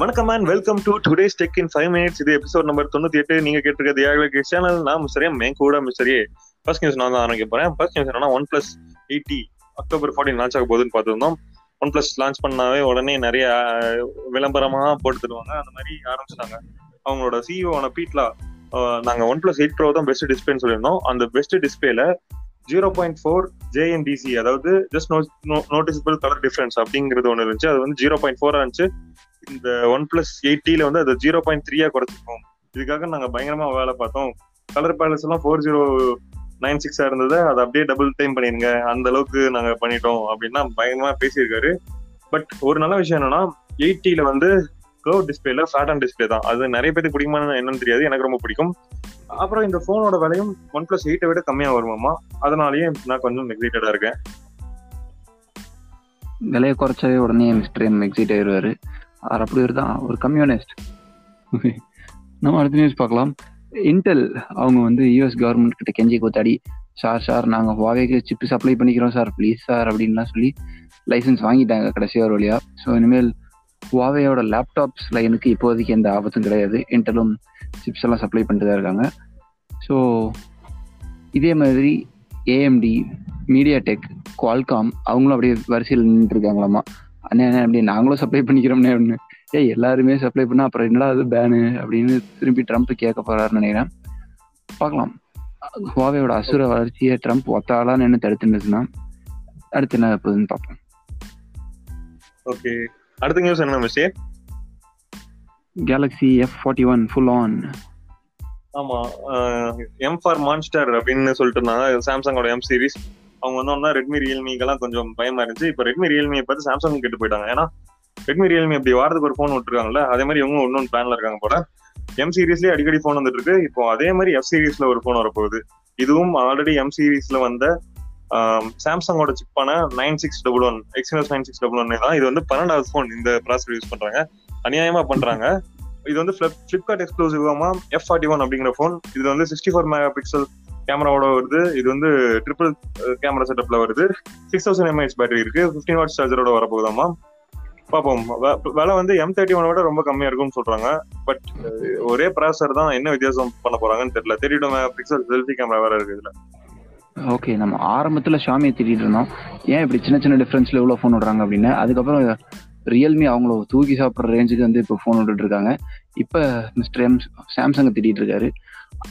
வணக்கம் man welcome to today's tech in five minutes இது episode number தொண்ணூத்தி எட்டு. நீங்க கேட்டிருக்கிறது ஏழு சேனல் நான் மிஸ்டரியா மேன் கூட மிஸ்டரியே ஃபர்ஸ்ட் நியூஸ் நான் தான் ஆரம்பிக்க போறேன். ஃபர்ஸ்ட் நியூஸ் என்னன்னா one plus eight T October fourteen launch ஆக போகுதுன்னு பார்த்துருந்தோம். ஒன் பிளஸ் லான்ச் பண்ணாவே உடனே நிறைய விளம்பரமாக விளம்பரமா போட்டு தருவாங்க. அந்த மாதிரி ஆரம்பிச்சிட்டாங்க. அவங்களோட சிஇஓ ஆன பீட்லா நாங்க ஒன் பிளஸ் எயிட் ப்ரோ தான் பெஸ்ட் டிஸ்பிளேன்னு சொல்லியிருந்தோம். அந்த பெஸ்ட் டிஸ்பிளேல ஜீரோ பாயிண்ட் ஃபோர் ஜேஎன்டிசி அதாவது ஜஸ்ட் நோட்டிசபிள் கலர் டிஃபரன்ஸ் அப்படிங்கிறது ஒன்று இருந்துச்சு. அது வந்து ஜீரோ பாயிண்ட் ஃபோராக இருந்துச்சு. இந்த ஒன் பிளஸ் எயிட்டில வந்து அது ஜீரோ பாயிண்ட் த்ரீயா குறைச்சிருக்கோம். இதுக்காக நாங்க பயங்கரமா வேலை பார்த்தோம். கலர் பேலஸ் எல்லாம் ஃபோர் ஜீரோ நைன் சிக்ஸா இருந்தது அதை அப்படியே டபுள் டைம் பண்ணிருங்க அந்த அளவுக்கு நாங்க பண்ணிட்டோம் அப்படின்னா பயங்கரமா பேசியிருக்காரு. பட் ஒரு நல்ல விஷயம் என்னன்னா எயிட்டில வந்து கர்வ் டிஸ்பிளேல ஃபேட் அண்ட் டிஸ்பிளே தான். அது நிறைய பேருக்கு பிடிக்குமான்னு என்னன்னு தெரியாது. எனக்கு ரொம்ப பிடிக்கும். அப்புறம் இந்த போனோட விலையும் ஒன் பிளஸ் எயிட்டை விட கம்மியா வருமாமா அதனாலயே நான் கொஞ்சம் எக்ஸைட்டடா இருக்கேன். விலையை குறைச்சாவே உடனே மிஸ்டர் எம் எக்ஸைட் ஆயிடுவாரு. அவர் அப்படி ஒரு தான் ஒரு கம்யூனிஸ்ட் நம்ம அடுத்த நியூஸ் பார்க்கலாம். இன்டெல் அவங்க வந்து யூஎஸ் கவர்மெண்ட் கிட்ட கெஞ்சி கூத்தாடி சார் சார் நாங்கள் ஹுவாவேக்கு சிப்பு சப்ளை பண்ணிக்கிறோம் சார் ப்ளீஸ் சார் அப்படின்லாம் சொல்லி லைசன்ஸ் வாங்கிட்டாங்க கடைசியாக ஒரு வழியாக ஸோ இனிமேல் ஹுவாவேயோட லேப்டாப்ஸ் லைனுக்கு இப்போதைக்கு எந்த ஆபத்தும் கிடையாது. இன்டெலும் சிப்ஸ் எல்லாம் சப்ளை பண்ணிட்டு தான் இருக்காங்க. ஸோ இதே மாதிரி ஏஎம்டி மீடியா டெக் குவால்காம் அவங்களும் அப்படியே வரிசையில் நின்றுட்டு இருக்காங்களாமா? அண்ணே அண்ணே அப்படியே நாங்களும் சப்ளை பண்ணிக்கிறோம்னே அப்படின்னு. ஏய் எல்லாருமே சப்ளை பண்ணா அப்புறம் என்னடா அது பேனு அப்படின்னு திரும்பி ட்ரம்ப் கேட்க போறாருன்னு நினைக்கிறேன். பார்க்கலாம். ஹுவாவேயோட அசுர வளர்ச்சியை ட்ரம்ப் ஒத்தாளான்னு என்ன தடுத்துருந்துச்சுன்னா அடுத்து என்ன போகுதுன்னு பார்ப்போம். ஓகே அடுத்த நியூஸ் என்ன விஷயம் Galaxy F forty one full on ஆமா எம் ஃபார் மான்ஸ்டர் அப்படின்னு சொல்லிட்டு இருந்தாங்க. சாம்சங்கோட எம் சீரிஸ் அவங்க வந்தோம்னா ரெட்மி ரியல்மிக்கெல்லாம் கொஞ்சம் பயமா இருந்துச்சு. இப்போ ரெட்மி ரியல்மியை பார்த்து சாம்சங் கெட்டு போயிட்டாங்க. ஏன்னா ரெட்மி ரியல்மி அப்படி வாரத்துக்கு ஒரு ஃபோன் விட்டுருக்காங்கல்ல அதே மாதிரி இவங்க இன்னொன்று பிளான்ல இருக்காங்க போல. எம் சீரீஸ்லயே அடிக்கடி ஃபோன் வந்துட்டு இருக்கு. இப்போ அதே மாதிரி எஃப் சீரீஸ்ல ஒரு ஃபோன் வரப்போகுது. இதுவும் ஆல்ரெடி எம் சீரீஸ்ல வந்த சாம்சங்கோட சிப்பான nine six double one Exynos nine six double one தான் இது வந்து பன்னெண்டாவது ஃபோன் இந்த ப்ராசர் யூஸ் பண்றாங்க. அநியாயமா பண்றாங்க. இது வந்து பிளிப்கார்ட் எக்ஸ்க்ளூசிவாமா எஃப் ஃபார்ட்டி ஒன் அப்படிங்கிற ஃபோன் இது வந்து சிக்ஸ்டி ஃபோர் மெகா பிக்சல் கேமராவோட வருது. இது வந்து ட்ரிபிள் கேமரா செட்டப்ல வருது. சிக்ஸ் தௌசண்ட் எம்ஏஹெச் பேட்டரி இருக்கு. ஃபிஃப்டின் வாட்ஸ் சார்ஜரோட வரப்போகுதாமா பார்ப்போம். வ- விலை வந்து எம் தேர்ட்டி ஒன் விட ரொம்ப கம்மியா இருக்கும்னு சொல்றாங்க. பட் ஒரே ப்ராசர் தான் என்ன வித்தியாசம் பண்ண போறாங்கன்னு தெரியல. தேர்ட்டி பிக்சல் செல்ஃபி கேமரா வேற இருக்கு இதுல. ஓகே நம்ம ஆரம்பத்தில் ஷாமியை திட்டிட்டு இருந்தோம். ஏன் இப்படி சின்ன சின்ன டிஃபரன்ஸ்ல எவ்வளவு ஃபோன் விடுறாங்க அப்படின்னு. அதுக்கப்புறம் ரியல்மி அவங்கள தூக்கி சாப்பிட்ற ரேஞ்சுக்கு வந்து இப்போ ஃபோன் விட்டுட்டு இருக்காங்க. இப்போ மிஸ்டர் எம் சாம்சங்கை திட்டிட்டு இருக்காரு.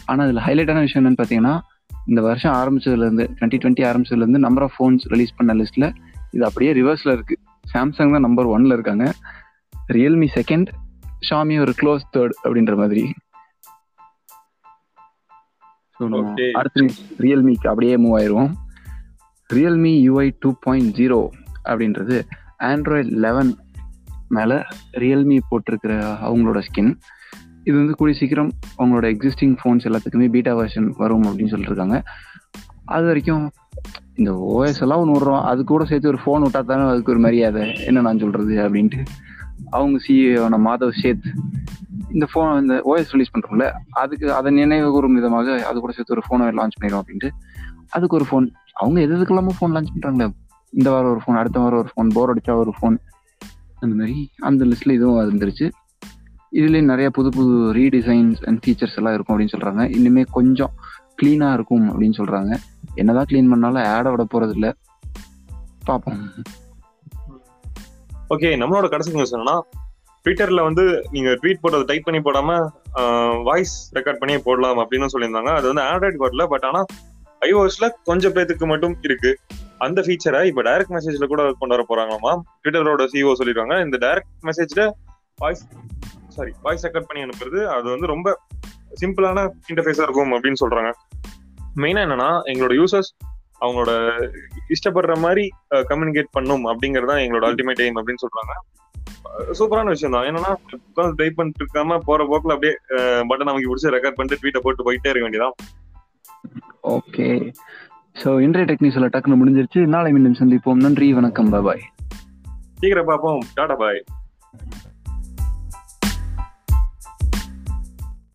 ஆனால் இதில் ஹைலைட்டான விஷயம் என்னன்னு பார்த்தீங்கன்னா இந்த வருஷம் ஆரம்பிச்சதுலேருந்து டுவெண்ட்டி டுவெண்ட்டி ஆரம்பிச்சதுலேருந்து நம்பர் ஆஃப் ஃபோன்ஸ் ரிலீஸ் பண்ண லிஸ்ட்டில் இது அப்படியே ரிவர்ஸில் இருக்கு. சாம்சங் தான் நம்பர் ஒன்ல இருக்காங்க. ரியல்மி செகண்ட் ஷாமி ஒரு க்ளோஸ் தேர்ட் அப்படின்ற மாதிரி. அடுத்து ரியல்மிக்கு அப்படியே மூவ் ஆயிடுவோம் Realme UI two point zero அப்படின்றது ஆண்ட்ராய்ட் லெவன் மேலே ரியல்மி போட்டிருக்கிற அவங்களோட ஸ்கின் இது வந்து கூடிய சீக்கிரம் அவங்களோட எக்ஸிஸ்டிங் ஃபோன்ஸ் எல்லாத்துக்குமே பீட்டா வெர்ஷன் வரும் அப்படின்னு சொல்லியிருக்காங்க அது வரைக்கும் இந்த ஓஎஸ் எல்லாம் ஒன்று விட்றோம். அது கூட சேர்த்து ஒரு ஃபோன் விட்டா தானே அதுக்கு ஒரு மரியாதை. என்ன நான் சொல்றது அப்படின்ட்டு அவங்க சிஇஓன மாதவ் சேத் இந்த ஃபோன் இந்த ஓஎஸ் ரிலீஸ் பண்றோம்ல அதுக்கு அதை நினைவு கூறும் விதமாக அது கூட சேர்த்து ஒரு ஃபோனை லான்ச் பண்ணிடும் அப்படின்ட்டு அதுக்கு ஒரு ஃபோன் அவங்க எது எதுக்கெல்லாமோ ஃபோன் லான்ச் பண்றாங்களே. இந்த வாரம் ஒரு ஃபோன் அடுத்த வாரம் ஒரு ஃபோன் போர் அடிச்சா ஒரு ஃபோன் அந்த மாதிரி. அந்த லிஸ்ட்ல இதுவும் வந்துருச்சு. இதுலேயும் நிறைய புது புது ரீடிசைன்ஸ் அண்ட் ஃபீச்சர்ஸ் எல்லாம் இருக்கும் அப்படின்னு சொல்றாங்க. இன்னுமே கொஞ்சம் க்ளீனாக இருக்கும் அப்படின்னு சொல்றாங்க. என்னதான் க்ளீன் பண்ணாலும் ஆட விட போறது இல்ல. பார்ப்போம் ஓகே நம்மளோட கடைசி நியூஸ் என்னன்னா ட்விட்டர்ல வந்து நீங்க ட்வீட் போட்டதை டைப் பண்ணி போடாம வாய்ஸ் ரெக்கார்ட் பண்ணியே போடலாம் அப்படின்னு சொல்லியிருந்தாங்க. அது வந்து ஆண்ட்ராய்டு வரல பட் ஆனா ஐஓஎஸ்ல கொஞ்சம் பேத்துக்கு மட்டும் இருக்கு. அந்த ஃபீச்சரை இப்போ டைரக்ட் மெசேஜ்ல கூட கொண்டு வர போறாங்களாமா ட்விட்டரோட சிஓ சொல்லிருக்காங்க. இந்த டைரக்ட் மெசேஜ்ல வாய்ஸ் சாரி வாய்ஸ் ரெக்கார்ட் பண்ணி அனுப்புறது அது வந்து ரொம்ப சிம்பிளான இன்டர்ஃபேஸா இருக்கும் அப்படின்னு சொல்றாங்க. மெயினா என்னன்னா எங்களோட யூசர்ஸ் அவங்களோட இஷ்டப்படுற மாதிரி கம்யூனிகேட் பண்ணும் அப்படிங்கறது தான் எங்களோட அல்டிமேட் எய்ம் அப்படின்னு சொல்றாங்க. சூப்பரான விஷயம் தான். என்னன்னா உட்காந்து டைப் பண்ணிட்டு இருக்காம போற போக்குல அப்படியே பட்டன் அவங்க பிடிச்சி ரெக்கார்ட் பண்ணிட்டு ட்வீட்டை போட்டு போயிட்டே இருக்க வேண்டியதான் ஓகே ஸோ இன்றைய டெக்னிக்ஸ்ல டக்குன்னு முடிஞ்சிருச்சு. நாளை மீண்டும் சந்திப்போம். நன்றி வணக்கம் பாய் சீக்கிரம் பார்ப்போம். டாடா பாய்